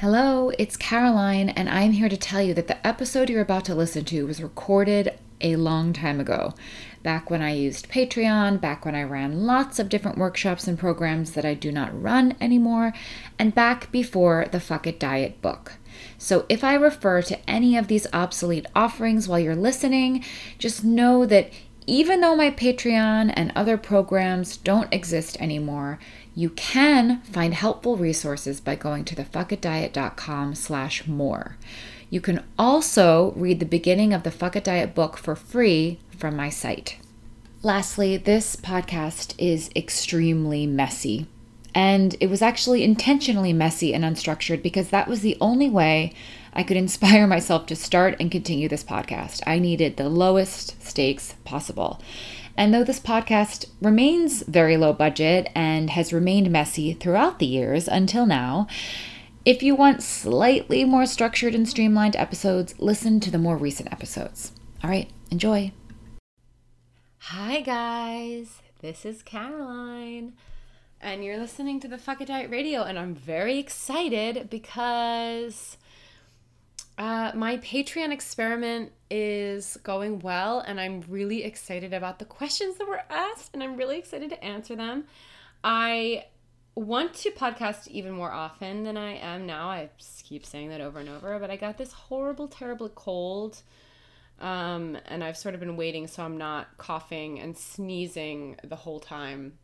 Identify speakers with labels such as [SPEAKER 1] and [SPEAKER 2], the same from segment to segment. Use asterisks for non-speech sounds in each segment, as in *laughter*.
[SPEAKER 1] Hello, it's Caroline, and I'm here to tell you that the episode you're about to listen to was recorded a long time ago. Back when I used Patreon, back when I ran lots of different workshops and programs that I do not run anymore, and back before the Fuck It Diet book. So if I refer to any of these obsolete offerings while you're listening, just know that even though my Patreon and other programs don't exist anymore, you can find helpful resources by going to thefuckitdiet.com slash more. You can also read the beginning of the Fuck It Diet book for free from my site. Lastly, this podcast is extremely messy. And it was actually intentionally messy and unstructured because that was the only way I could *laughs* inspire myself to start and continue this podcast. I needed the lowest stakes possible. And though this podcast remains very low budget and has remained messy throughout the years until now, if you want slightly more structured and streamlined episodes, listen to the more recent episodes. All right, enjoy. Hi, guys. This is Caroline, and you're listening to the Fuck It Diet Radio, and I'm very excited because uh, my Patreon experiment is going well, and I'm really excited about the questions that were asked, and I'm really excited to answer them. I want to podcast even more often than I am now. I keep saying that over and over, but I got this horrible, terrible cold. Um, and I've sort of been waiting so I'm not coughing and sneezing the whole time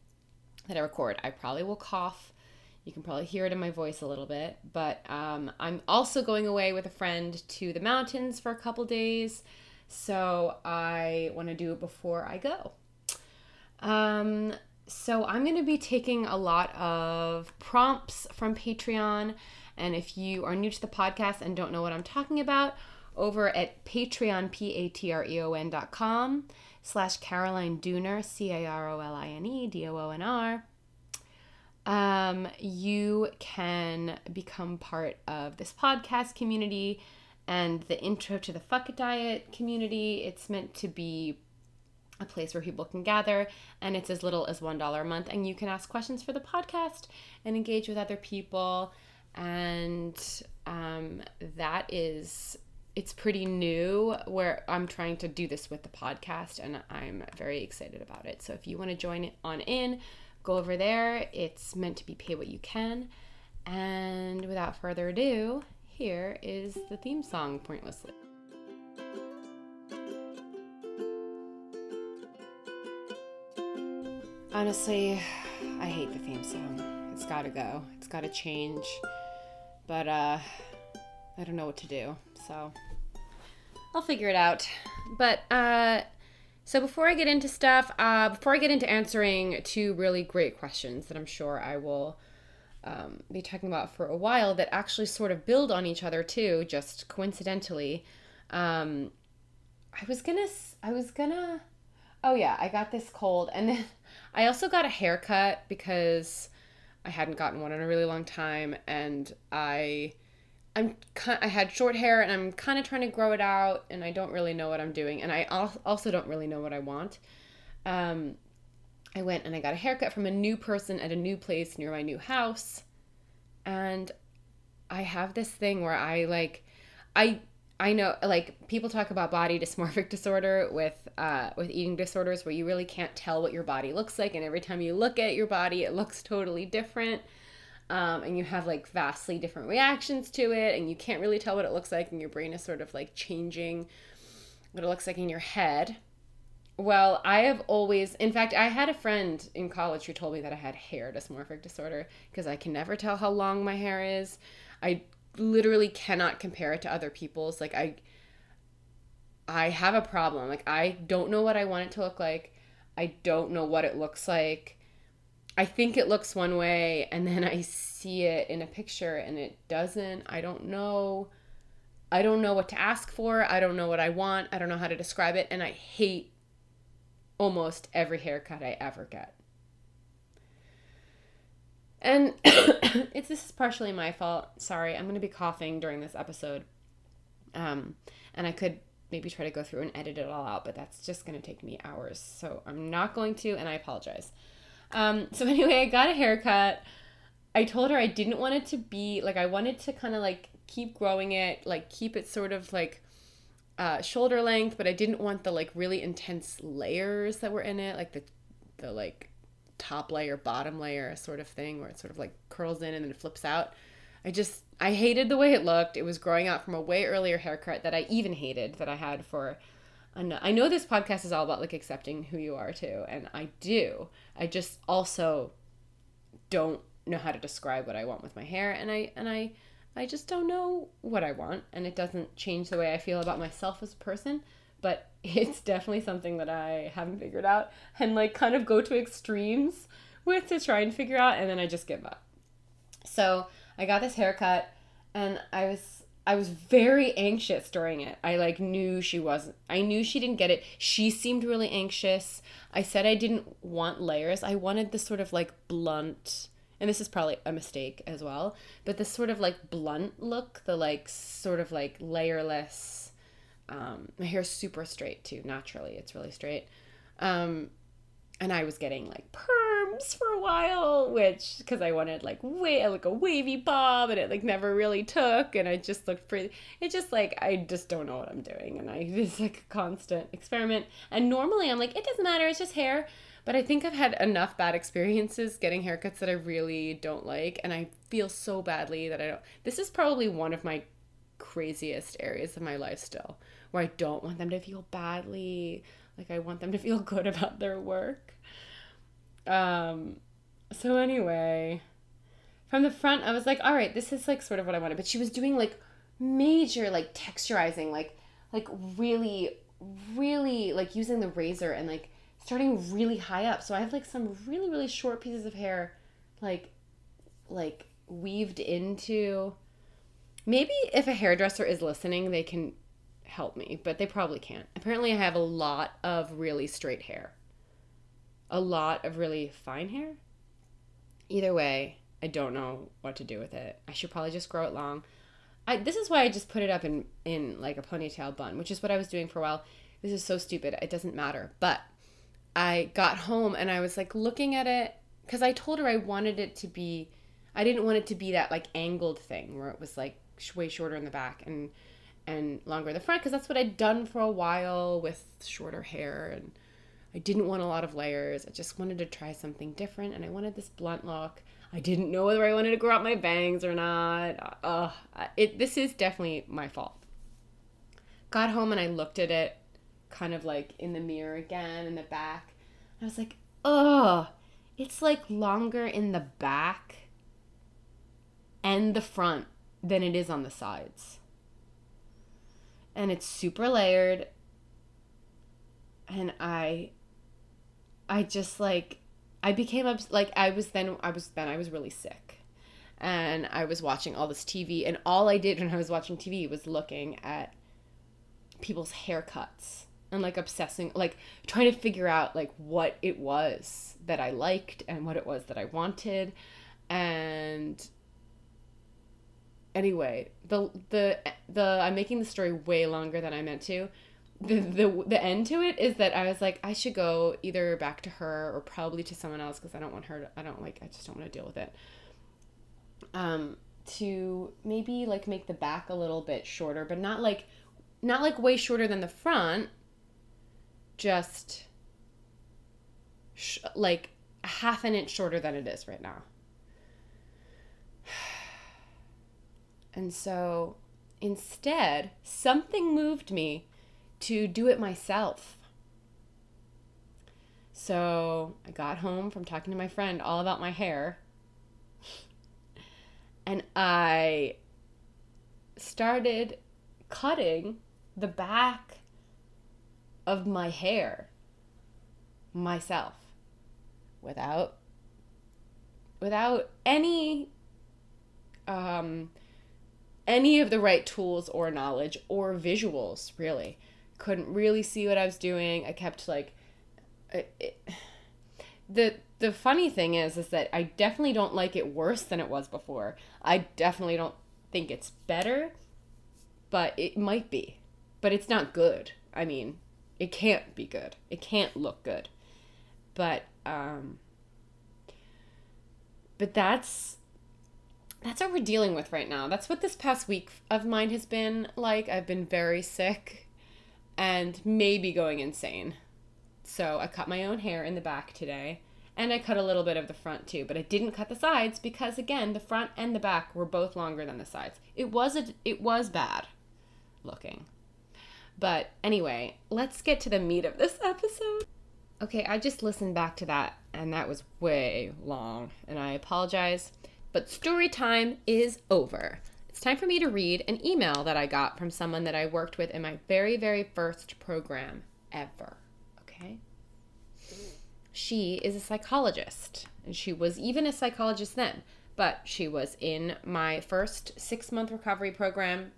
[SPEAKER 1] that I record. I probably will cough you can probably hear it in my voice a little bit. But um, I'm also going away with a friend to the mountains for a couple days. So I want to do it before I go. Um, so I'm going to be taking a lot of prompts from Patreon. And if you are new to the podcast and don't know what I'm talking about, over at Patreon, P-A-T-R-E-O-N dot com slash Caroline Dooner, C-A-R-O-L-I-N-E, D-O-O-N-R um, you can become part of this podcast community and the intro to the Fuck It Diet community. It's meant to be a place where people can gather, and it's as little as $1 a month. And you can ask questions for the podcast and engage with other people. And um, that is, it's pretty new where I'm trying to do this with the podcast, and I'm very excited about it. So if you want to join on in, go over there. It's meant to be pay what you can. And without further ado, here is the theme song, Pointlessly. Honestly, I hate the theme song. It's gotta go. It's gotta change. But, uh, I don't know what to do. So, I'll figure it out. But, uh, so before I get into stuff, uh, before I get into answering two really great questions that I'm sure I will um, be talking about for a while that actually sort of build on each other too, just coincidentally, um, I was gonna, I was gonna, oh yeah, I got this cold, and then *laughs* I also got a haircut because I hadn't gotten one in a really long time, and I I'm I had short hair and I'm kind of trying to grow it out and I don't really know what I'm doing and I also don't really know what I want. Um, I went and I got a haircut from a new person at a new place near my new house, and I have this thing where I like, I I know like people talk about body dysmorphic *laughs* disorder with uh, with eating disorders where you really can't tell what your body looks like and every time you look at your body it looks totally different um, and you have like vastly different reactions to it and you can't really tell what it looks like and your brain is sort of like changing what it looks like in your head. Well i have always in fact i had a friend in college who told me that i had hair dysmorphic disorder because i can never tell how long my hair is. I literally cannot compare it to other people's. Like i i have a problem. Like i don't know what i want it to look like. I don't know what it looks like I think it looks one way and then I see it in a picture and it doesn't. I don't know. I don't know what to ask for. I don't know what I want. I don't know how to describe it. And I hate almost every haircut I ever get. And *coughs* it's this is partially my fault. Sorry, I'm going to be coughing during this episode. Um, and I could maybe try to go through and edit it all out, but that's just going to take me hours. So I'm not going to, and I apologize. Um, so *laughs* anyway, I got a haircut.
[SPEAKER 2] I told her I didn't want it to be like I wanted to kind of like keep growing it, like keep it sort of like uh, shoulder length, but I didn't want the like really intense layers that were in it, like the the like top layer, bottom layer sort of thing where it sort of like curls in and then flips out. I just I hated the way it looked. It was growing out from a way earlier haircut that I even hated that I had for I know this podcast is all about like accepting who you are too, and I do. I just also don't know how to describe what I want with my hair, and I and I I just don't know what I want, and it doesn't change the way I feel about myself as a person. But *laughs* it's definitely something that I haven't figured out, and like kind of go to extremes with to try and figure out, and then I just give up. So I got this haircut, and I was I was very anxious during it. I like knew she wasn't. I knew she didn't get it. She seemed really anxious. I said I didn't want layers. I wanted this sort of like blunt, and this is probably a mistake as well, but this sort of like blunt look, the like sort of like layerless. Um, my hair's super straight too, naturally. It's really straight. Um, and I was getting like for a while, which because I wanted like way like a wavy bob, and it like never really took, and I just looked pretty. It just like I just don't know what I'm doing, and I *laughs* it's like a constant experiment. And normally I'm like it doesn't matter, it's just hair. But I think I've had enough bad experiences getting haircuts that I really don't like, and I feel so badly that I don't. This is probably one of my craziest areas of my life still, where I don't want them to feel badly like I want them to feel *laughs* good about their work. Um so anyway, from the front I was like, all right, this is like sort of what I wanted, but she was doing like major like texturizing, like like really really like using the razor and like starting really high up. So I have like some really really short pieces of hair like like weaved into maybe if a hairdresser is listening, they can help me, but they probably can't. Apparently, I have a lot of really straight hair, a lot of really fine hair. Either way, I don't know what to do with it. I should probably just grow it long. I, this is why I just put it up in, in like a ponytail bun, which is what I was doing for a while. This is so stupid. It doesn't matter. But I got home and I was like looking at it because I told her I wanted it to be, I didn't want it to be that like angled thing where it was like way shorter in the back. And and longer in the front because that's what I'd done for a while with shorter hair and I didn't want a lot of layers. I just wanted to try something different and I wanted this blunt look. I didn't know whether I wanted to grow out my bangs or not. Uh, it this is definitely my fault. Got home and I looked at it kind of like in the mirror again in the back. I was like, "Oh, it's like longer in the back and the front than it is on the sides." and it's super layered and i i just like i became ups- like i was then i was then i was really sick and i was watching all this tv and all i did *laughs* when i was watching tv was looking at people's haircuts and like obsessing like trying to figure out like what it was that i liked and what it was that i wanted and anyway, the the the I'm making the story way longer than I meant to. The, the the end to it is that I was like I should go either back to her or probably to someone else because I don't want her to I don't like I just don't want to deal with it. Um to maybe like make the back a little bit shorter, but not like not like way shorter than the front. Just sh- like half an inch shorter than it is right now. *sighs* And so instead, something moved me to do it myself. So I got home from talking to my friend all about my hair. *laughs* And I started cutting the back of my hair myself without without any um any of the right tools or knowledge or visuals, really. Couldn't really see what I was doing. I kept like it, it, the the funny thing is is that I definitely don't like it worse than it was before. I definitely don't think it's better, but it might be. But it's not good. I mean, it can't be good. It can't look good. But um but that's that's what we're dealing with right now. That's what this past week of mine has been like. I've been very sick and maybe going insane. So I cut my own hair in the back today and I cut a little bit of the front too, but I didn't cut the sides because again, the front and the back were both longer than the sides. It was a, it was bad looking. But anyway, let's get to the meat of this episode. Okay, I just listened back to that and that was way long and I apologize. But story time is over. Time for me to read an email that I got from someone that I worked with in my very, very first program ever. Okay? She is a psychologist, and she was even a psychologist then, but she was in my first six month recovery program.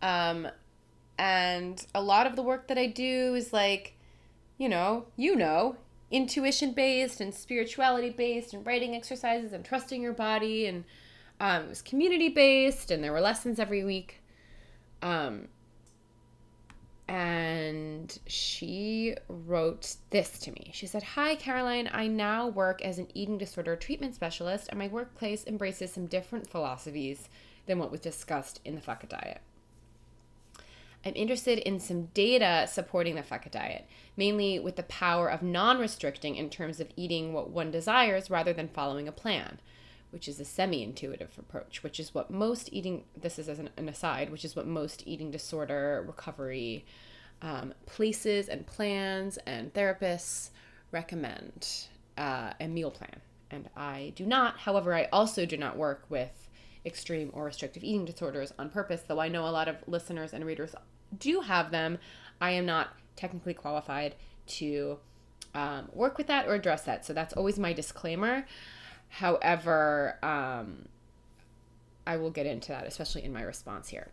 [SPEAKER 2] Um, and a lot of the work that I do is like, you know, you know, intuition based and spirituality based and writing exercises and trusting your body and um, it was community based and there were lessons every week. Um, and she wrote this to me. She said hi caroline. I now work as an eating disorder treatment specialist and my workplace embraces some different philosophies than what was discussed in the it diet. I'm interested in some data supporting the it diet, mainly with the power of non restricting in terms of eating what one desires rather than following a plan, which is a semi intuitive approach, which is what most eating, this is as an, an, aside, which is what most eating disorder recovery um, places and plans and therapists recommend uh, a meal plan. And I do not. However, I also do not work with extreme or restrictive eating disorders on purpose, though I know a lot of listeners and readers do have them. I am not technically qualified to um, work with that or address that. So that's always my disclaimer. However, um, I will get into that, especially in my response here.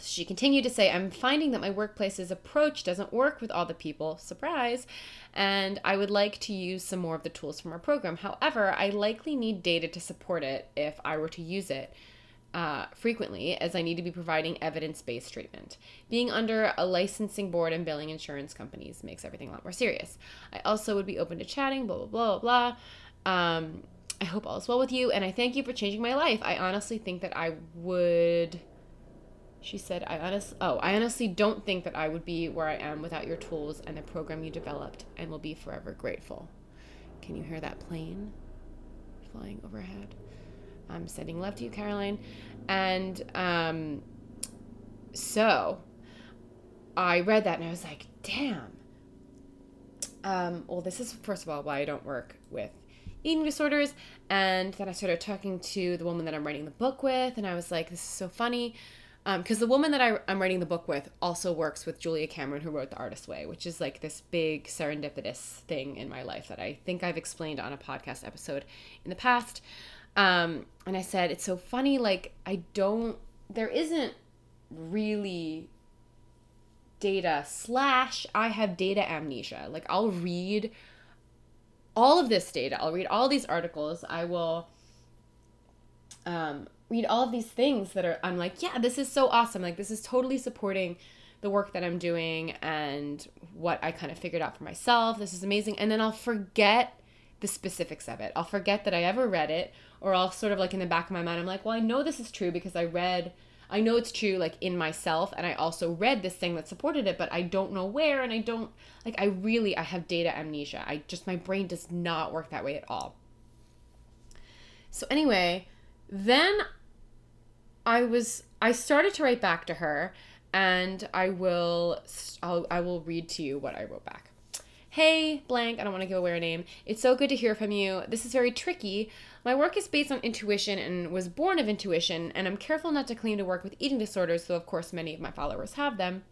[SPEAKER 2] She continued to say, I'm finding that my workplace's approach doesn't work with all the people, surprise, and I would like to use some more of the tools from our program. However, I likely need data to support it if I were to use it uh, frequently, as I need to be providing evidence based treatment. Being under a licensing board and billing insurance companies makes everything a lot more serious. I also would be open to chatting, blah, blah, blah, blah. Um, I hope all is well with you, and I thank you for changing my life. I honestly think that I would she said, I honestly, oh, I honestly don't think that I would be where I am without your tools and the program you developed and will be forever grateful. Can you hear that plane flying overhead? I'm sending love to you, Caroline. And um, so I read that and I was like, damn. Um, well, this is, first of all, why I don't work with eating disorders. And then I started talking to the woman that I'm writing the book with, and I was like, this is so funny because um, the woman that I, am writing the book with also works with Julia Cameron, who wrote The Artist's Way, which is like this big serendipitous thing in my life that I think I've explained on a podcast episode in the past. Um, and I said, it's so funny, like, I don't, there isn't really data, slash, I have data amnesia. Like, I'll read all of this data, I'll read all these articles, I will. Um, read all of these things that are I'm like, yeah, this is so awesome. Like this is totally supporting the work that I'm doing and what I kind of figured out for myself. This is amazing. And then I'll forget the specifics of it. I'll forget that I ever read it or I'll sort of like in the back of my mind I'm like, well, I know this is true because I read I know it's true like in myself and I also read this thing that supported it, but I don't know where and I don't like I really I have data amnesia. I just my brain does not work that way at all. So anyway, then I was I started to write back to her and I will I'll, I will read to you what I wrote back. Hey, blank, I don't want to give away her name. It's so good to hear from you. This is very tricky. My work is based on intuition and was born of intuition, and I'm careful not to claim to work with eating disorders, though of course many of my followers have them.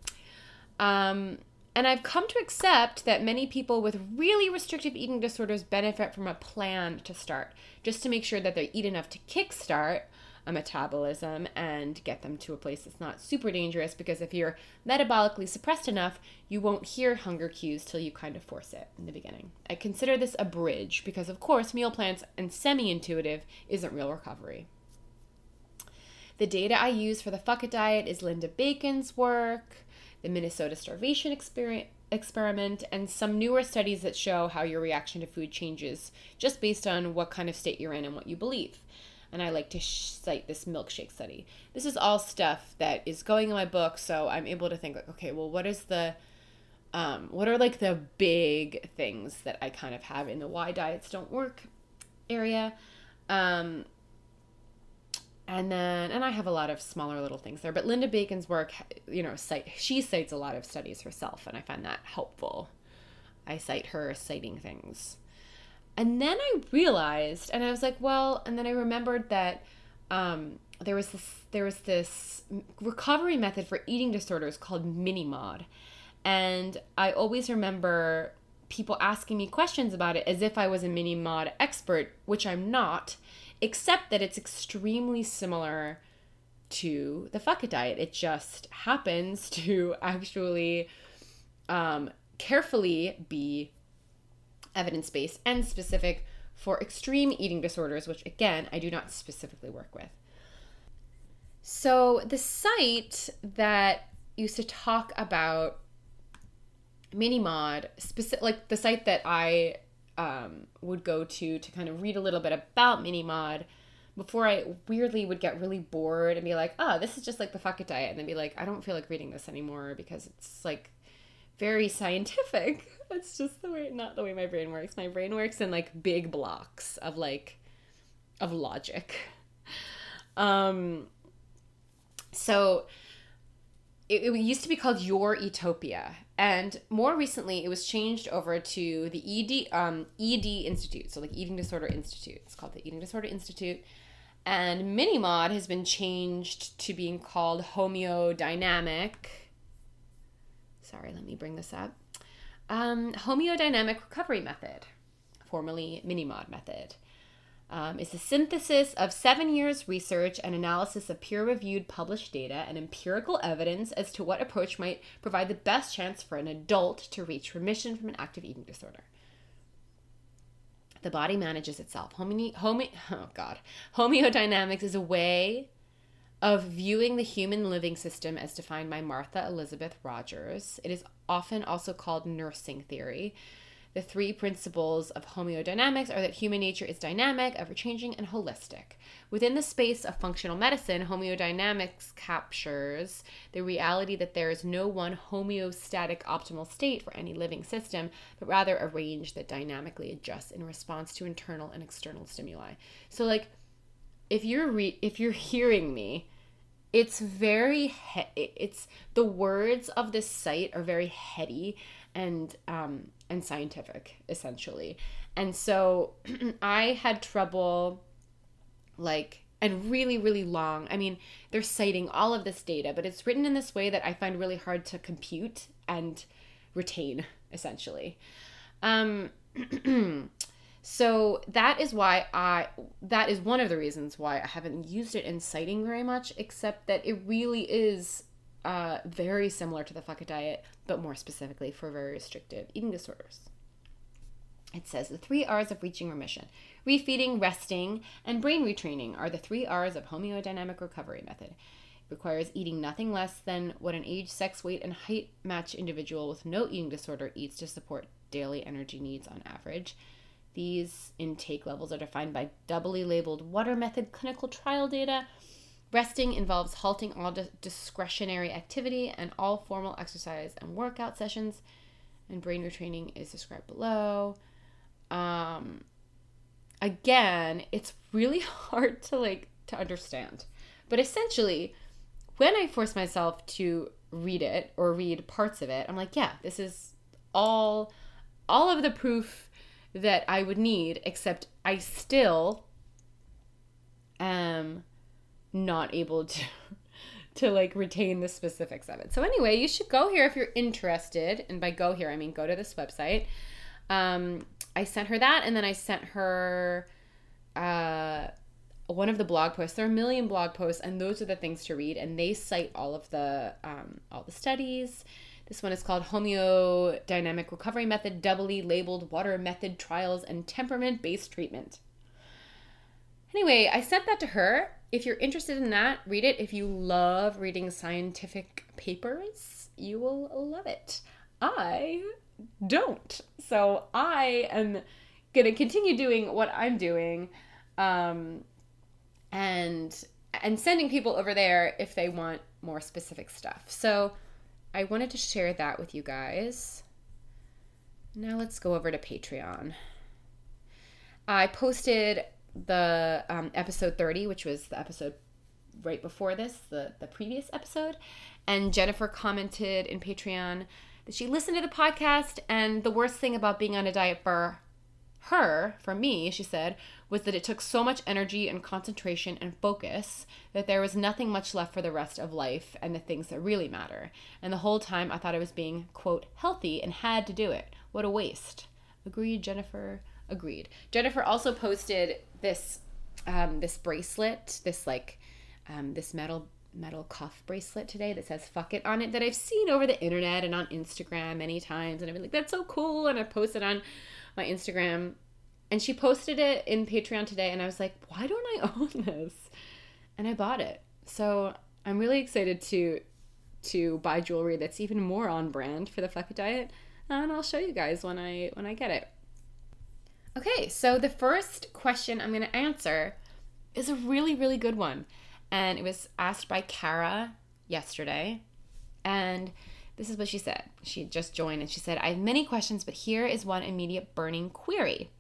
[SPEAKER 2] Um, and I've come to accept that many people with really restrictive eating disorders benefit from a plan to start, just to make sure that they eat enough to kickstart a metabolism and get them to a place that's not super dangerous because if you're metabolically suppressed enough, you won't hear hunger cues till you kind of force it in the beginning. I consider this a bridge because, of course, meal plans and semi intuitive isn't real recovery. The data I use for the Fuck It diet is Linda Bacon's work, the Minnesota Starvation Experience experiment and some newer studies that show how your reaction to food changes just based on what kind of state you're in and what you believe. And I like to sh- cite this milkshake study. This is all stuff that is going in my book, so I'm able to think like, okay, well, what is the um, what are like the big things that I kind of have in the why diets don't work area? Um, and then and i have a lot of smaller little things there but linda bacon's work you know cite she cites a lot of studies herself and i find that helpful i cite her citing things and then i realized and i was like well and then i remembered that um, there was this there was this recovery method for eating disorders called MinniMaud and i always remember people asking me questions about it as if i was a MinniMaud expert which i'm not except that it's extremely similar to the fuck it diet. It just happens *laughs* to actually um, carefully be evidence based and specific for extreme eating disorders, which again, I do not specifically work with. So, the site that used to talk about MinniMaud, specific, like the site that I um, would go to to kind of read a little bit about MinniMaud before I weirdly would get really bored and be like, oh, this is just like the fuck it diet. And then be like, I don't feel like reading this anymore because it's like very scientific. *laughs* *laughs* That's just the way, not the way my brain works. My brain works in like big blocks of like, of logic. Um, so it, it used to be called Your Eatopia. And more recently, it was changed over to the ED um, ED Institute, so like Eating Disorder Institute. It's called the Eating Disorder Institute. And MinniMaud has been changed to being called Homeodynamic. Sorry, let me bring this up. Um, homeodynamic Recovery Method, formerly MinniMaud Method um, is a synthesis of seven years' research and analysis of peer reviewed published data and empirical evidence as to what approach might provide the best chance for an adult to reach remission from an active eating disorder. The body manages itself. Home, home, *laughs* oh God. Homeodynamics is a way of viewing the human living system as defined by Martha Elizabeth Rogers. It is often also called nursing theory the three principles of homeodynamics are that human nature is dynamic, ever changing, and holistic. Within the space of functional medicine, homeodynamics captures the reality that there is no one homeostatic optimal state for any living system, but rather a range that dynamically adjusts in response to internal and external stimuli. So, like, if you're re- if you're hearing me, it's very he- it's the words of this site are very heady and um, and scientific essentially. And so *clears throat* i had trouble like and really really long i mean they're citing all of this data but it's written in this way that i find really hard to compute and retain essentially. Um *clears throat* so that is why i that is one of the reasons why i haven't used it in citing very much except that it really is uh, very similar to the it diet, but more specifically for very restrictive eating disorders. It says the three R's of reaching remission refeeding, resting, and brain retraining are the three R's of homeodynamic recovery method. It requires eating nothing less than what an age, sex, weight, and height match individual with no eating disorder eats to support daily energy needs on average. These intake levels are defined by doubly labeled water method clinical trial data Resting involves halting all discretionary activity and all formal exercise and workout sessions. And brain retraining is described below. Um, again, it's really *laughs* hard to like to understand. But essentially, when I force myself to read it or read parts of it, I'm like, yeah, this is all all of the proof that I would need, except I still am not able to *laughs* to like retain the specifics of it. So anyway, you should go here if you're interested. And by go here, I mean go to this website. Um, I sent her that, and then I sent her uh, one of the blog posts. There are a million blog posts, and those are the things to read. And they cite all of the um, all the studies. This one is called Homeodynamic Recovery Method, doubly labeled Water Method Trials and Temperament Based Treatment. Anyway, I sent that to her, if you're interested in that, read it. If you love reading scientific papers, you will love it. I don't. So I am going to continue doing what I'm doing. Um, and and sending people over there if they want more specific stuff. So I wanted to share that with you guys. Now let's go over to Patreon. I posted the um, episode 30, which was the episode right before this, the, the previous episode. And Jennifer commented in Patreon that she listened to the podcast, and the worst thing about being on a diet for her, for me, she said, was that it took so much energy and concentration and focus that there was nothing much left for the rest of life and the things that really matter. And the whole time I thought I was being, quote, healthy and had to do it. What a waste. Agreed, Jennifer. Agreed. Jennifer also posted this um, this bracelet, this like um, this metal metal cuff bracelet today that says fuck it on it that I've seen over the internet and on Instagram many times and I've been like that's so cool and I posted on my Instagram and she posted it in Patreon today and I was like why don't I *laughs* own this and I bought it so I'm really excited to to buy jewelry that's even more on brand for the it diet and I'll show you guys when I when I get it okay so the first question I'm going to answer is a really really good one and it was asked by Kara yesterday. And this is what she said. She just joined and she said, I have many questions, but here is one immediate burning query.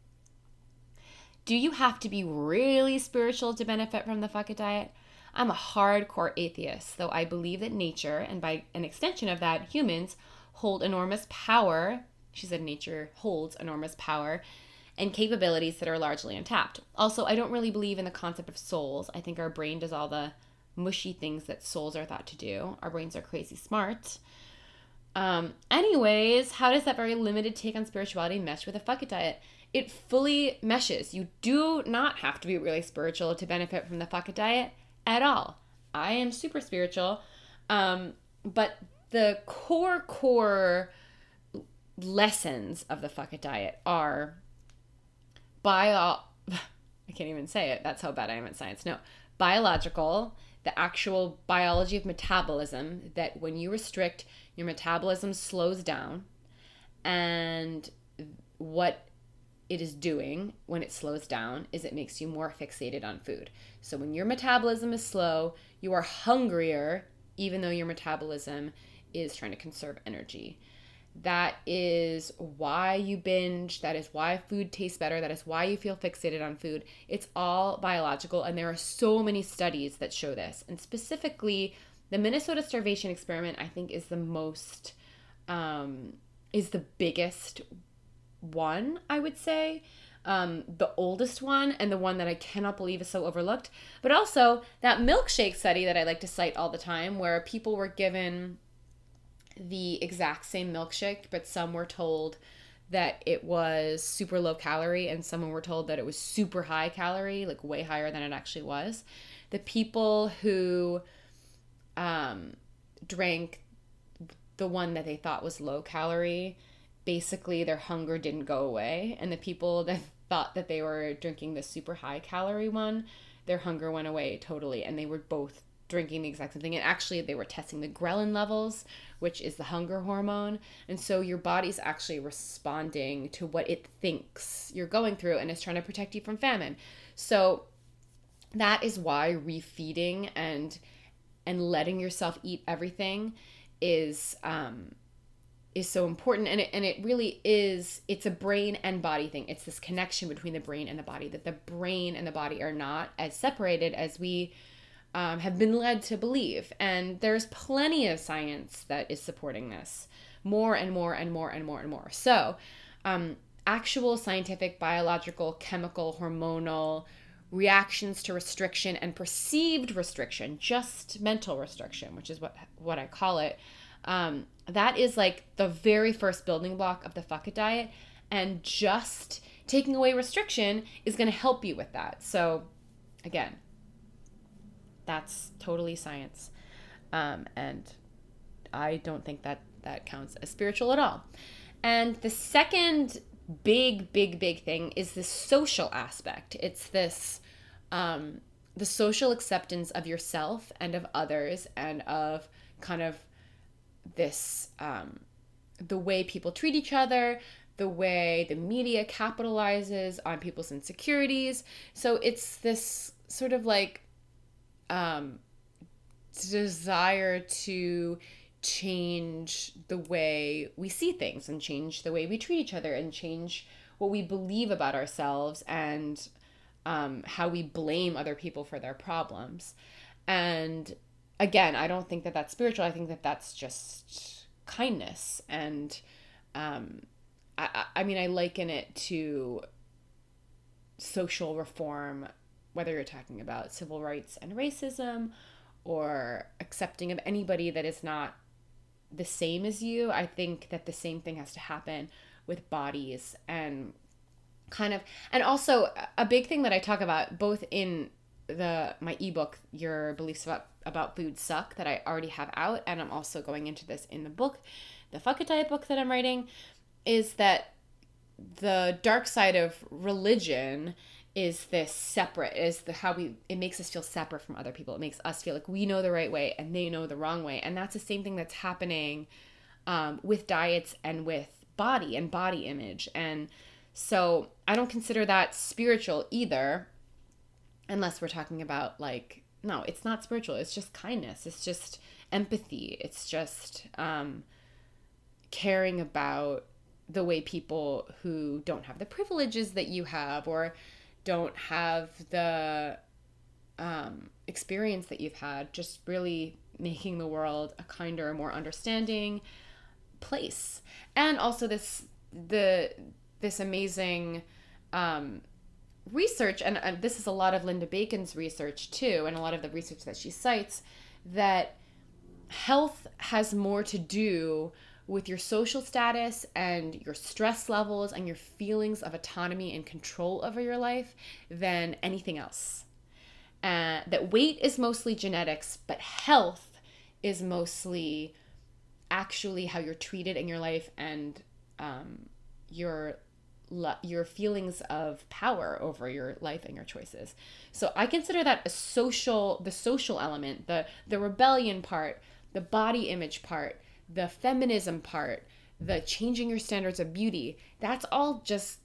[SPEAKER 2] Do you have to be really spiritual to benefit from the fuck it diet? I'm a hardcore atheist, though I believe that nature, and by an extension of that, humans, hold enormous power. She said nature holds enormous power and capabilities that are largely untapped. Also, I don't really believe in the concept of souls. I think our brain does all the mushy things that souls are thought to do. Our brains are crazy smart. Um, anyways, how does that very limited take on spirituality mesh with a fuck it diet? It fully meshes. You do not have to be really spiritual to benefit from the it diet at all. I am super spiritual, um, but the core core lessons of the it diet are bio *laughs* I can't even say it. That's how bad I am at science. No. Biological, the actual biology of metabolism that when you restrict, your metabolism slows down and what it is doing when it slows down is it makes you more fixated on food. So when your metabolism is slow, you are hungrier even though your metabolism is trying to conserve energy. That is why you binge. That is why food tastes better. That is why you feel fixated on food. It's all biological, and there are so many studies that show this. And specifically, the Minnesota starvation experiment, I think, is the most, um, is the biggest one, I would say. Um, the oldest one and the one that I cannot believe is so overlooked. But also that milkshake study that I like to cite all the time, where people were given the exact same milkshake, but some were told that it was super low calorie and some were told that it was super high calorie, like way higher than it actually was. The people who um, drank the one that they thought was low calorie, basically their hunger didn't go away. And the people *laughs* that thought that they were drinking the super high calorie one, their hunger went away totally. And they were both drinking the exact same thing. And actually, they were testing the ghrelin levels, which is the hunger hormone. And so your body's actually responding to what it thinks you're going through and is trying to protect you from famine. So that is why refeeding and and letting yourself eat everything is um is so important and it, and it really is it's a brain and body thing it's this connection between the brain and the body that the brain and the body are not as separated as we um, have been led to believe. And there's plenty of science that is supporting this more and more and more and more and more. So, um, actual scientific, biological, chemical, hormonal reactions to restriction and perceived restriction, just mental restriction, which is what what I call it. Um, that is like the very first building block of the fuck it diet, and just taking away restriction is going to help you with that. So, again, that's totally science. Um, and I don't think that that counts as spiritual at all. And the second big, big, big thing is the social aspect. It's this um, the social acceptance of yourself and of others and of kind of this um, the way people treat each other the way the media capitalizes on people's insecurities so it's this sort of like um, desire to change the way we see things and change the way we treat each other and change what we believe about ourselves and um, how we blame other people for their problems. And again, I don't think that that's spiritual. I think that that's just kindness. And um, I, I mean, I liken it to social reform, whether you're talking about civil rights and racism or accepting of anybody that is not the same as you. I think that the same thing has to happen with bodies and kind of and also a big thing that I talk about both in the my ebook your beliefs about about food suck that I already have out and I'm also going into this in the book the fuck it diet book that I'm writing is that the dark side of religion is this separate is the how we it makes us feel separate from other people. It makes us feel like we know the right way and they know the wrong way. And that's the same thing that's happening um, with diets and with body and body image. And so i don't consider that spiritual either unless we're talking about like no it's not spiritual. It's just kindness. It's just empathy. It's just um, caring about the way people who don't have the privileges that you have or don't have the um, experience that you've had, just really making the world a kinder, more understanding place. And also this the this amazing um, research, and this is a lot of Linda Bacon's research too, and a lot of the research that she cites that health has more to do with your social status and your stress levels and your feelings of autonomy and control over your life than anything else. Uh, that weight is mostly genetics, but health is mostly actually how you're treated in your life and um, your your feelings of power over your life and your choices. So I consider that a social the social element, the the rebellion part, the body image part, the feminism part, the changing your standards of beauty, that's all just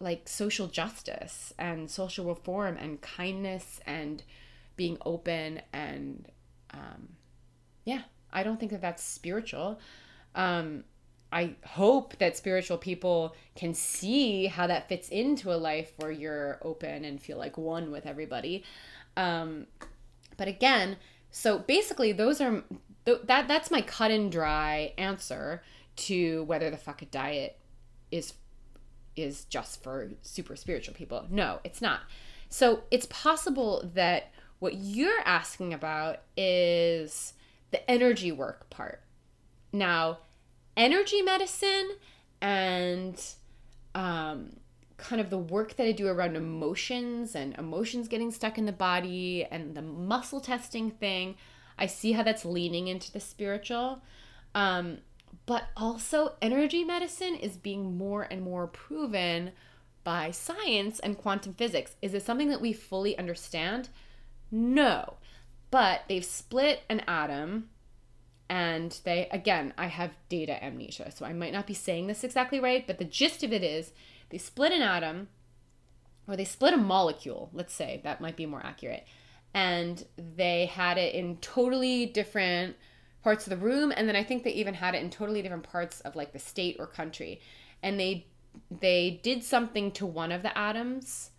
[SPEAKER 2] like social justice and social reform and kindness and being open and um, yeah i don't think that that's spiritual um, i hope that spiritual people can see how that fits into a life where you're open and feel like one with everybody um, but again so basically those are that that's my cut and dry answer to whether the fuck it diet is is just for super spiritual people. No, it's not. So it's possible that what you're asking about is the energy work part. Now, energy medicine and um, kind of the work that I do around emotions and emotions getting stuck in the body and the muscle testing thing I see how that's leaning into the spiritual. Um, but also, energy medicine is being more and more proven by science and quantum physics. Is it something that we fully understand? No. But they've split an atom and they, again, I have data amnesia, so I might not be saying this exactly right, but the gist of it is they split an atom or they split a molecule, let's say, that might be more accurate and they had it in totally different parts of the room and then i think they even had it in totally different parts of like the state or country. And they they did something to one of the atoms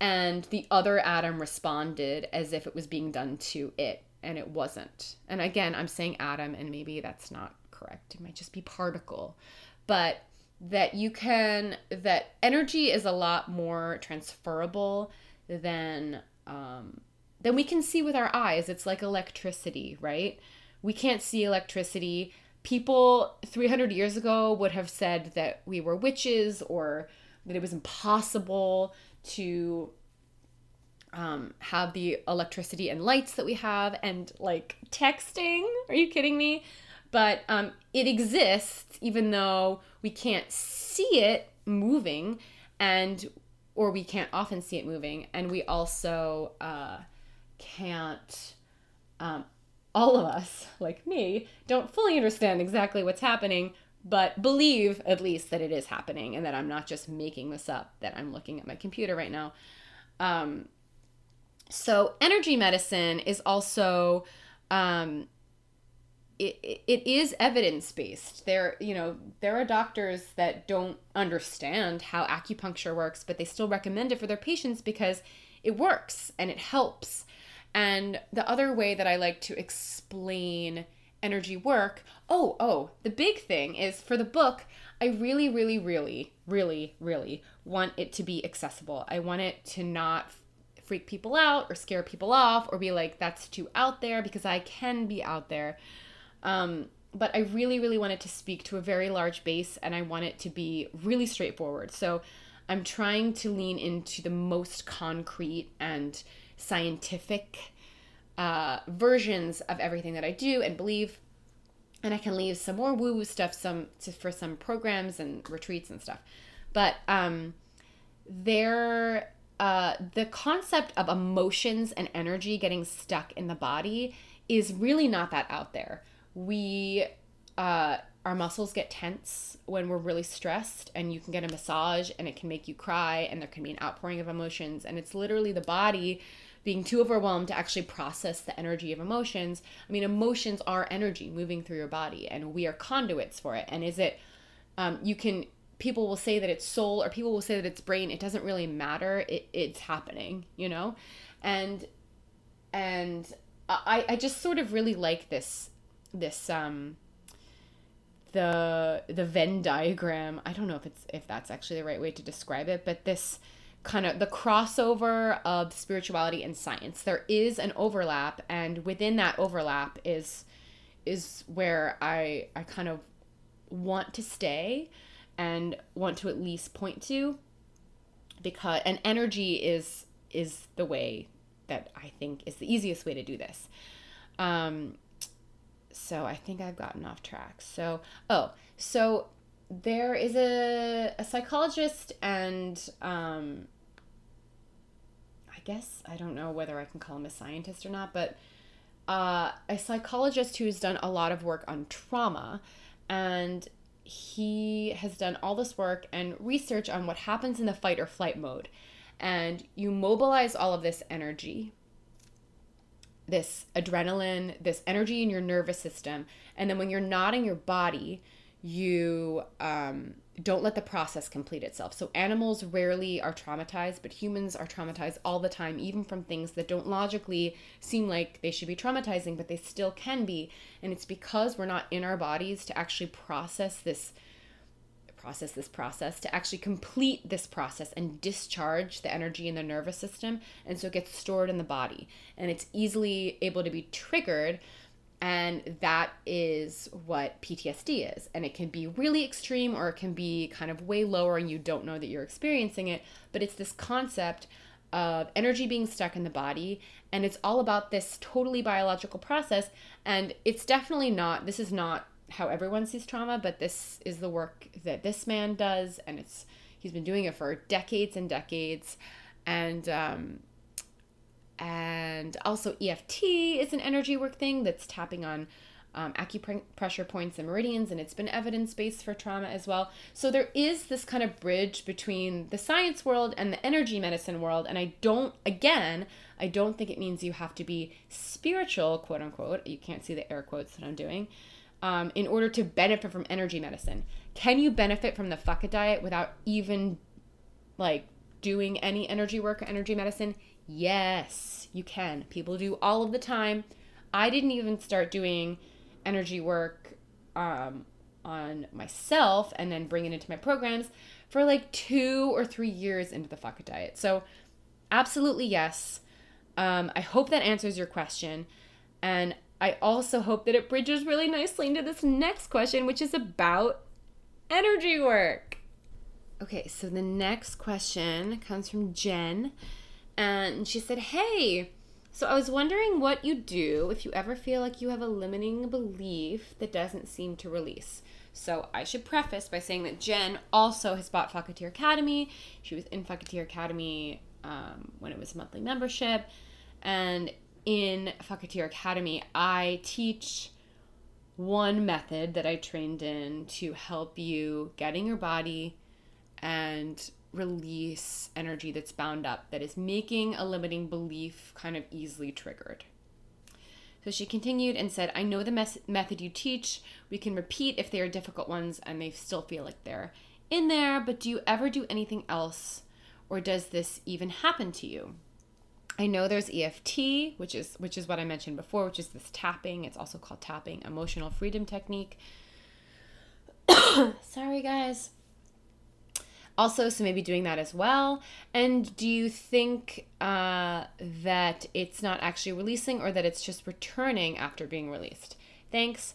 [SPEAKER 2] and the other atom responded as if it was being done to it and it wasn't and again i'm saying atom and maybe that's not correct it might just be particle but that you can that energy is a lot more transferable than um, then we can see with our eyes. It's like electricity, right? We can't see electricity. People 300 years ago would have said that we were witches or that it was impossible to um, have the electricity and lights that we have and like texting. Are you kidding me? But um, it exists even though we can't see it moving and or we can't often see it moving and we also uh, can't, um, all of us, like me, don't fully understand exactly what's happening, but believe at least that it is happening and that I'm not just making this up, that I'm looking at my computer right now. Um, so energy medicine is also um, it, it is evidence based there you know there are doctors that don't understand how acupuncture works but they still recommend it for their patients because it works and it helps. And the other way that i like to explain energy work oh oh the big thing is for the book i really really really really really want it to be accessible. I want it to not freak people out or scare people off or be like that's too out there because i can be out there um, but I really, really wanted to speak to a very large base and I want it to be really straightforward. So I'm trying to lean into the most concrete and scientific uh, versions of everything that I do and believe. And I can leave some more woo woo stuff some to, for some programs and retreats and stuff. But um, there, uh, the concept of emotions and energy getting stuck in the body is really not that out there. We uh, our muscles get tense when we're really stressed and you can get a massage and it can make you cry and there can be an outpouring of emotions. And it's literally the body being too overwhelmed to actually process the energy of emotions. I mean emotions are energy moving through your body and we are conduits for it. And is it um, you can people will say that it's soul or people will say that it's brain it doesn't really matter it, it's happening you know and and I, I just sort of really like this this um the the Venn diagram. I don't know if it's if that's actually the right way to describe it, but this kind of the crossover of spirituality and science. There is an overlap and within that overlap is is where I I kind of want to stay and want to at least point to because and energy is is the way that I think is the easiest way to do this. Um, so I think I've gotten off track. So, oh, so there is a, a psychologist and um, I guess I don't know whether I can call him a scientist or not, but uh, a psychologist who's done a lot of work on trauma and he has done all this work and research on what happens in the fight or flight mode. And you mobilize all of this energy this adrenaline, this energy in your nervous system. And then when you're not in your body, you um, don't let the process complete itself. So animals rarely are traumatized, but humans are traumatized all the time, even from things that don't logically seem like they should be traumatizing, but they still can be. And it's because we're not in our bodies to actually process this process this process to actually complete this process and discharge the energy in the nervous system and so it gets stored in the body and it's easily able to be triggered and that is what PTSD is. And it can be really extreme or it can be kind of way lower and you don't know that you're experiencing it. But it's this concept of energy being stuck in the body. And it's all about this totally biological process. And it's definitely not this is not how everyone sees trauma, but this is the work that this man does, and it's he's been doing it for decades and decades, and um, and also EFT is an energy work thing that's tapping on um, acupressure points and meridians, and it's been evidence based for trauma as well. So there is this kind of bridge between the science world and the energy medicine world, and I don't, again, I don't think it means you have to be spiritual, quote unquote. You can't see the air quotes that I'm doing um, in order to benefit from energy medicine. Can you benefit from the fuck it diet without even like doing any energy work or energy medicine? Yes, you can. People do all of the time. I didn't even start doing energy work um, on myself and then bring it into my programs for like two or three years into the fuck it diet. So, absolutely yes. Um, I hope that answers your question. And I also hope that it bridges really nicely into this next question, which is about energy work. Okay, so the next question comes from Jen, and she said, Hey, so I was wondering what you do if you ever feel like you have a limiting belief that doesn't seem to release. So I should preface by saying that Jen also has bought Fucketeer Academy. She was in Fucketeer Academy um, when it was a monthly membership, and in Fucketeer Academy, I teach one method that I trained in to help you get in your body and release energy that's bound up that is making a limiting belief kind of easily triggered. So she continued and said, I know the mes- method you teach. We can repeat if they are difficult ones and they still feel like they're in there, but do you ever do anything else or does this even happen to you? I know there's EFT, which is which is what I mentioned before, which is this tapping. It's also called tapping, emotional freedom technique. *coughs* Sorry guys also so maybe doing that as well. And do you think uh, that it's not actually releasing or that it's just returning after being released? Thanks.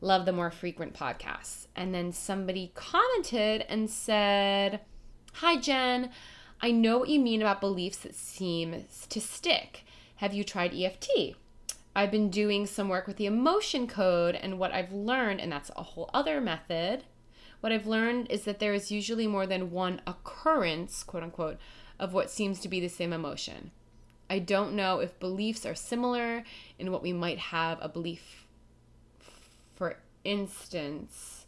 [SPEAKER 2] Love the more frequent podcasts. And then somebody commented and said hi jen. I know what you mean about beliefs that seem to stick. Have you tried eft i've been doing some work with the emotion code and what i've learned and that's a whole other method what I've learned is that there is usually more than one occurrence, quote unquote, of what seems to be the same emotion. I don't know if beliefs are similar in what we might have a belief, for instance,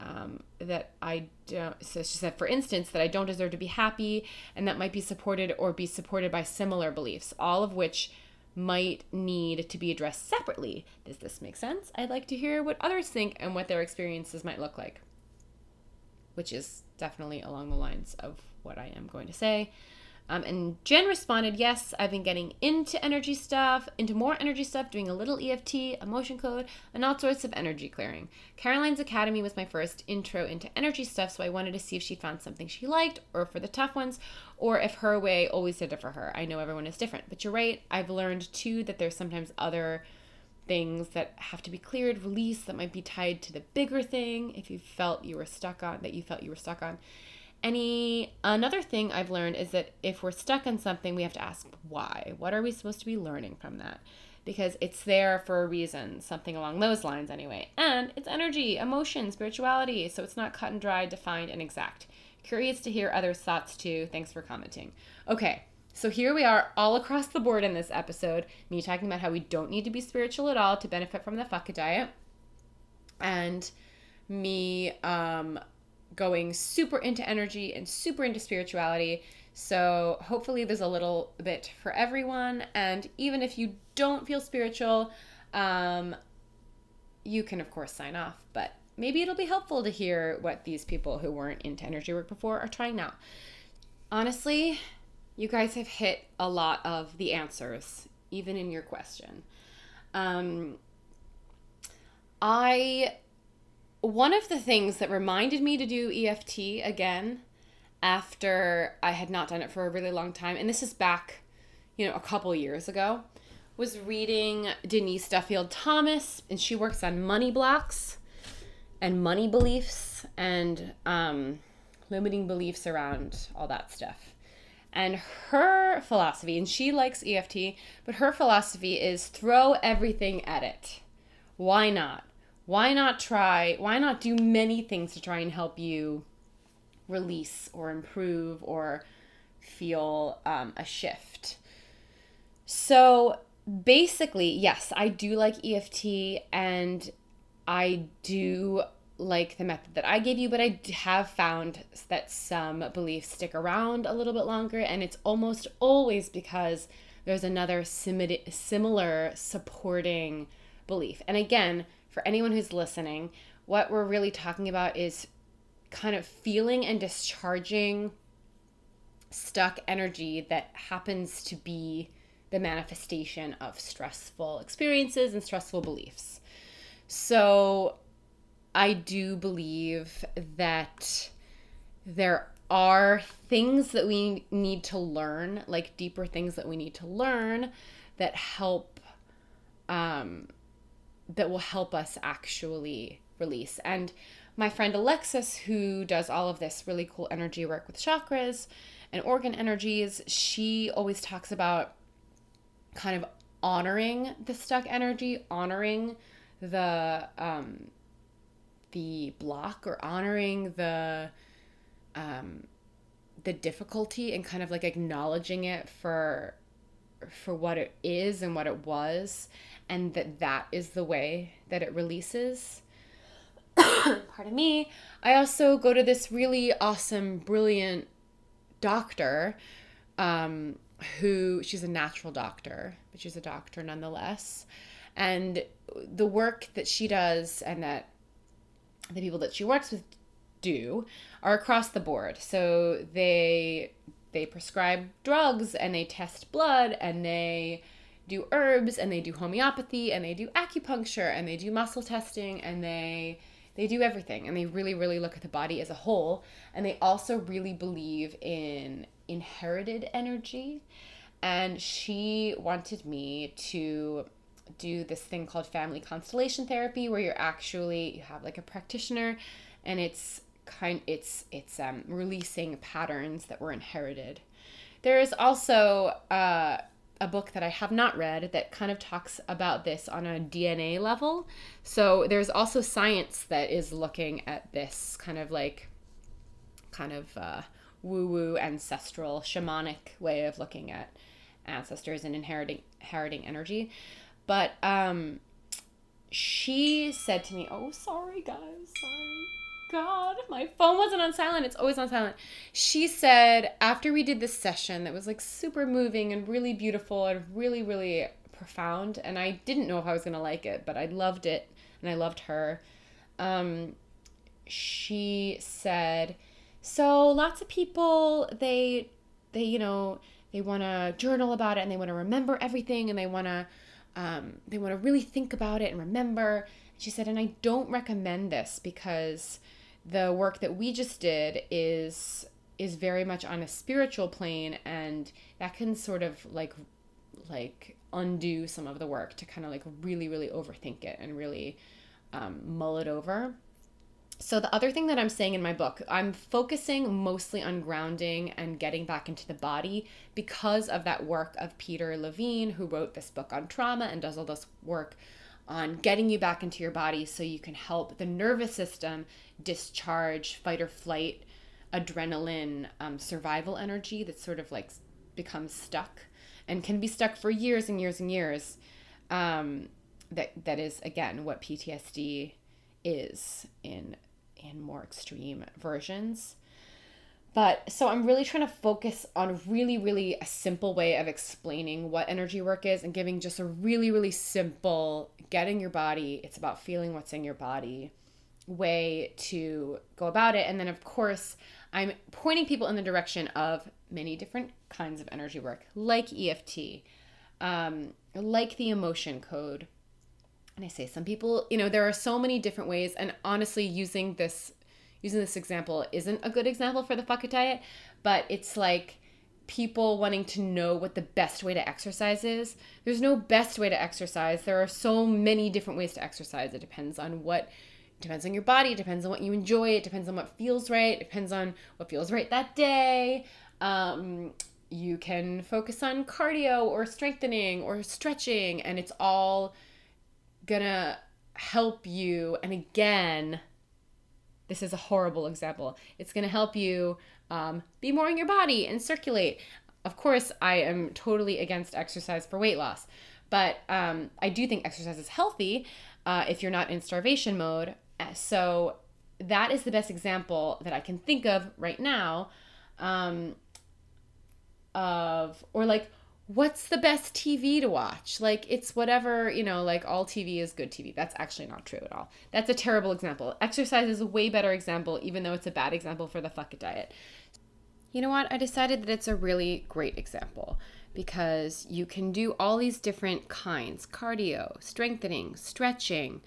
[SPEAKER 2] um, that I don't. So she said, for instance, that I don't deserve to be happy, and that might be supported or be supported by similar beliefs, all of which might need to be addressed separately. Does this make sense? I'd like to hear what others think and what their experiences might look like which is definitely along the lines of what I am going to say. Um, and Jen responded, Yes, I've been getting into energy stuff, into more energy stuff, doing a little EFT, emotion code, and all sorts of energy clearing. Caroline's Academy was my first intro into energy stuff, so I wanted to see if she found something she liked, or for the tough ones, or if her way always did it for her. I know everyone is different, but you're right. I've learned too that there's sometimes other things that have to be cleared, released that might be tied to the bigger thing if you felt you were stuck on that you felt you were stuck on. Any another thing I've learned is that if we're stuck on something, we have to ask why. What are we supposed to be learning from that? Because it's there for a reason, something along those lines anyway. And it's energy, emotion, spirituality, so it's not cut and dry, defined, and exact. Curious to hear others' thoughts too. Thanks for commenting. Okay, so here we are, all across the board in this episode, me talking about how we don't need to be spiritual at all to benefit from the fuck it diet, and me um, going super into energy and super into spirituality. So hopefully there's a little bit for everyone, and even if you don't feel spiritual, um, you can of course sign off, but maybe it'll be helpful to hear what these people who weren't into energy work before are trying now. Honestly, you guys have hit a lot of the answers, even in your question. Um, I one of the things that reminded me to do EFT again after I had not done it for a really long time, and this is back, you know, a couple years ago, was reading Denise Duffield Thomas, and she works on money blocks and money beliefs and um, limiting beliefs around all that stuff. And her philosophy, and she likes EFT, but her philosophy is throw everything at it. Why not? Why not try? Why not do many things to try and help you release or improve or feel um, a shift? So basically, yes, I do like EFT and I do like the method that I gave you, but I have found that some beliefs stick around a little bit longer, and it's almost always because there's another similar supporting belief. And again, for anyone who's listening, what we're really talking about is kind of feeling and discharging stuck energy that happens to be the manifestation of stressful experiences and stressful beliefs. So, I do believe that there are things that we need to learn, like deeper things that we need to learn that help um that will help us actually release. And my friend Alexis who does all of this really cool energy work with chakras and organ energies, she always talks about kind of honoring the stuck energy, honoring the um the block or honoring the um the difficulty and kind of like acknowledging it for for what it is and what it was and that that is the way that it releases *coughs* pardon me i also go to this really awesome brilliant doctor um, who she's a natural doctor, but she's a doctor nonetheless. And the work that she does and that the people that she works with do are across the board. So they they prescribe drugs and they test blood and they do herbs and they do homeopathy and they do acupuncture and they do muscle testing and they they do everything. And they really really look at the body as a whole. And they also really believe in inherited energy. And she wanted me to do this thing called family constellation therapy where you're actually you have like a practitioner and it's kind it's it's um, releasing patterns that were inherited. There is also uh, a book that i have not read that kind of talks about this on a dna level. So there's also science that is looking at this kind of like kind of uh, woo woo ancestral shamanic way of looking at ancestors and inheriting inheriting energy but um she said to me oh sorry guys sorry. God my phone wasn't on silent. It's always on silent. She said after we did this session that was like super moving and really beautiful and really really profound and i didn't know if i was going to like it but i loved it and i loved her um she said so lots of people they they you know they want to journal about it and they want to remember everything and they want to um, they want to really think about it and remember. She said, and I don't recommend this because the work that we just did is is very much on a spiritual plane and that can sort of like like undo some of the work to kind of like really really overthink it and really um, mull it over so the other thing that i'm saying in my book i'm focusing mostly on grounding and getting back into the body because of that work of peter levine who wrote this book on trauma and does all this work on getting you back into your body so you can help the nervous system discharge fight or flight adrenaline um, survival energy that sort of like becomes stuck and can be stuck for years and years and years um, that that is again what ptsd is in in more extreme versions. But so i'm really trying to focus on really really a simple way of explaining what energy work is and giving just a really really simple getting your body it's about feeling what's in your body way to go about it. And then of course i'm pointing people in the direction of many different kinds of energy work like eft um, like the emotion code and I say some people, you know, there are so many different ways and honestly using this using this example isn't a good example for the fuck it diet, but it's like people wanting to know what the best way to exercise is. There's no best way to exercise. There are so many different ways to exercise. It depends on what depends on your body, it depends on what you enjoy, it depends on what feels right, it depends on what feels right that day. Um, you can focus on cardio or strengthening or stretching, and it's all gonna help you. And again, this is a horrible example. It's gonna help you um, be more in your body and circulate. Of course, I am totally against exercise for weight loss, but um, I do think exercise is healthy uh, if you're not in starvation mode. So that is the best example that I can think of right now um, of, or like, what's the best TV to watch? Like, it's whatever, you know, like all TV is good TV. That's actually not true at all. That's a terrible example. Exercise is a way better example, even though it's a bad example for the fuck it diet. You know what? I decided that it's a really great example because you can do all these different kinds cardio, strengthening, stretching,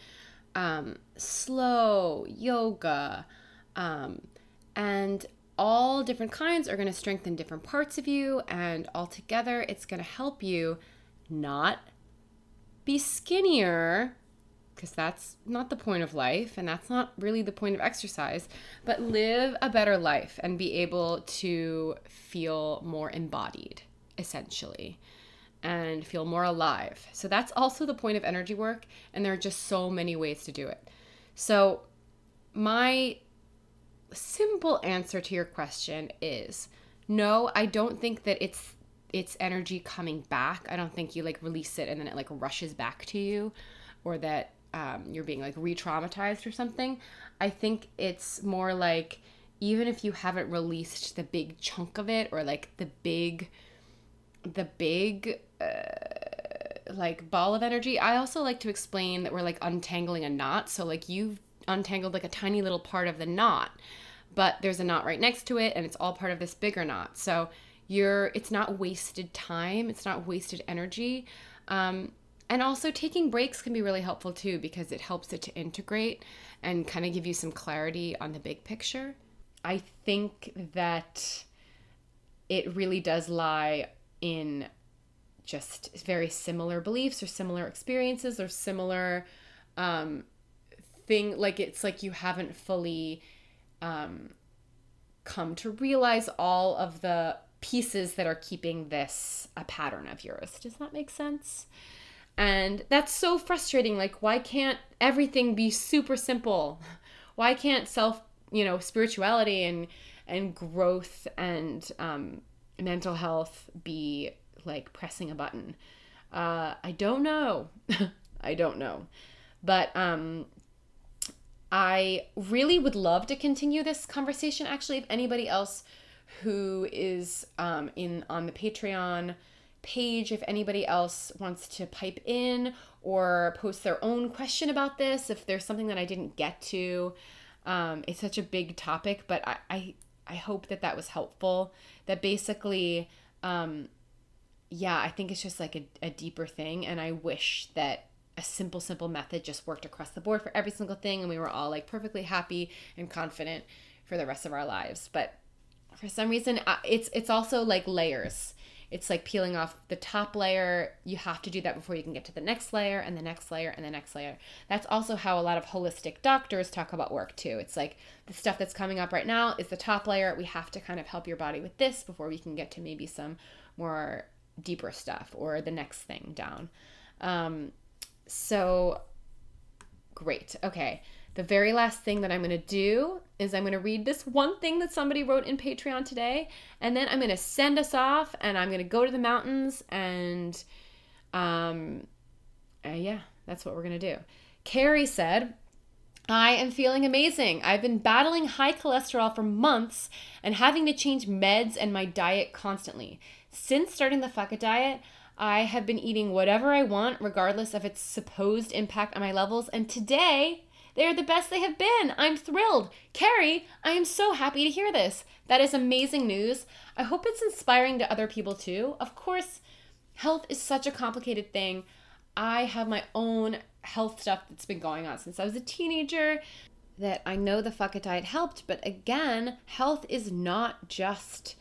[SPEAKER 2] um, slow, yoga, um, and all different kinds are going to strengthen different parts of you, and altogether, it's going to help you not be skinnier because that's not the point of life and that's not really the point of exercise, but live a better life and be able to feel more embodied, essentially, and feel more alive. So that's also the point of energy work, and there are just so many ways to do it. So, my simple answer to your question is no, I don't think that it's it's energy coming back. I don't think you like release it and then it like rushes back to you or that um, you're being like re traumatized or something. I think it's more like even if you haven't released the big chunk of it or like the big the big uh, like ball of energy i also like to explain that we're like untangling a knot so like you've untangled like a tiny little part of the knot but there's a knot right next to it and it's all part of this bigger knot. So you're it's not wasted time it's not wasted energy. Um, and also taking breaks can be really helpful too because it helps it to integrate and kind of give you some clarity on the big picture. I think that it really does lie in just very similar beliefs or similar experiences or similar um, thing like it's like you haven't fully um, come to realize all of the pieces that are keeping this a pattern of yours does that make sense and that's so frustrating like why can't everything be super simple why can't self you know spirituality and and growth and um, mental health be like pressing a button? Uh, I don't know. *laughs* I don't know. But um, I really would love to continue this conversation. Actually, if anybody else who is um, in on the Patreon page, if anybody else wants to pipe in or post their own question about this, if there's something that I didn't get to, um, it's such a big topic. But I, I I hope that that was helpful. That basically, um, yeah, I think it's just like a, a deeper thing. And I wish that a simple, simple method just worked across the board for every single thing. And we were all like perfectly happy and confident for the rest of our lives. But for some reason, it's, it's also like layers it's like peeling off the top layer. You have to do that before you can get to the next layer and the next layer and the next layer. That's also how a lot of holistic doctors talk about work too. It's like the stuff that's coming up right now is the top layer. We have to kind of help your body with this before we can get to maybe some more deeper stuff or the next thing down. Um, so great. Okay the very last thing that I'm going to do is I'm going to read this one thing that somebody wrote in Patreon today, and then I'm going to send us off, and I'm going to go to the mountains, and um, uh, yeah, that's what we're going to do. Carrie said, I am feeling amazing. I've been battling high cholesterol for months and having to change meds and my diet constantly. Since starting the Fuck It diet, I have been eating whatever I want, regardless of its supposed impact on my levels. And today, they are the best they have been. I'm thrilled. Carrie, I am so happy to hear this. That is amazing news. I hope it's inspiring to other people too. Of course, health is such a complicated thing. I have my own health stuff that's been going on since I was a teenager that I know the fuck it diet helped, but again, health is not just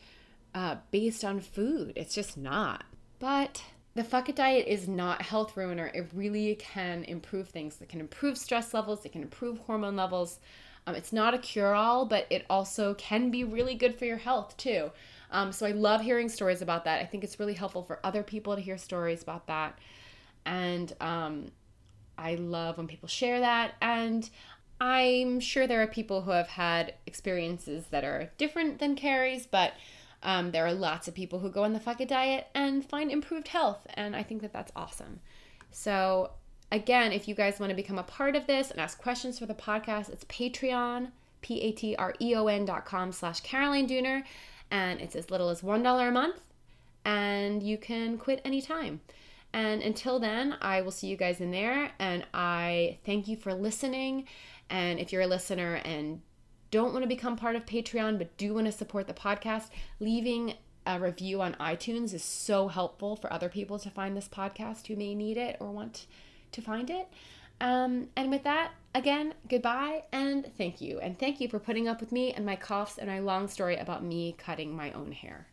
[SPEAKER 2] uh, based on food. It's just not. But the fuck it diet is not a health ruiner. It really can improve things. It can improve stress levels, it can improve hormone levels. Um, it's not a cure all, but it also can be really good for your health too. Um, so I love hearing stories about that. I think it's really helpful for other people to hear stories about that. And um, I love when people share that. And I'm sure there are people who have had experiences that are different than Carrie's, but um, there are lots of people who go on the it diet and find improved health, and I think that that's awesome. So, again, if you guys want to become a part of this and ask questions for the podcast, it's Patreon, P A T R E O N dot com slash Caroline Dooner, and it's as little as $1 a month, and you can quit anytime. And until then, I will see you guys in there, and I thank you for listening. And if you're a listener and don't want to become part of Patreon but do want to support the podcast, leaving a review on iTunes is so helpful for other people to find this podcast who may need it or want to find it. Um, and with that, again, goodbye and thank you. And thank you for putting up with me and my coughs and my long story about me cutting my own hair.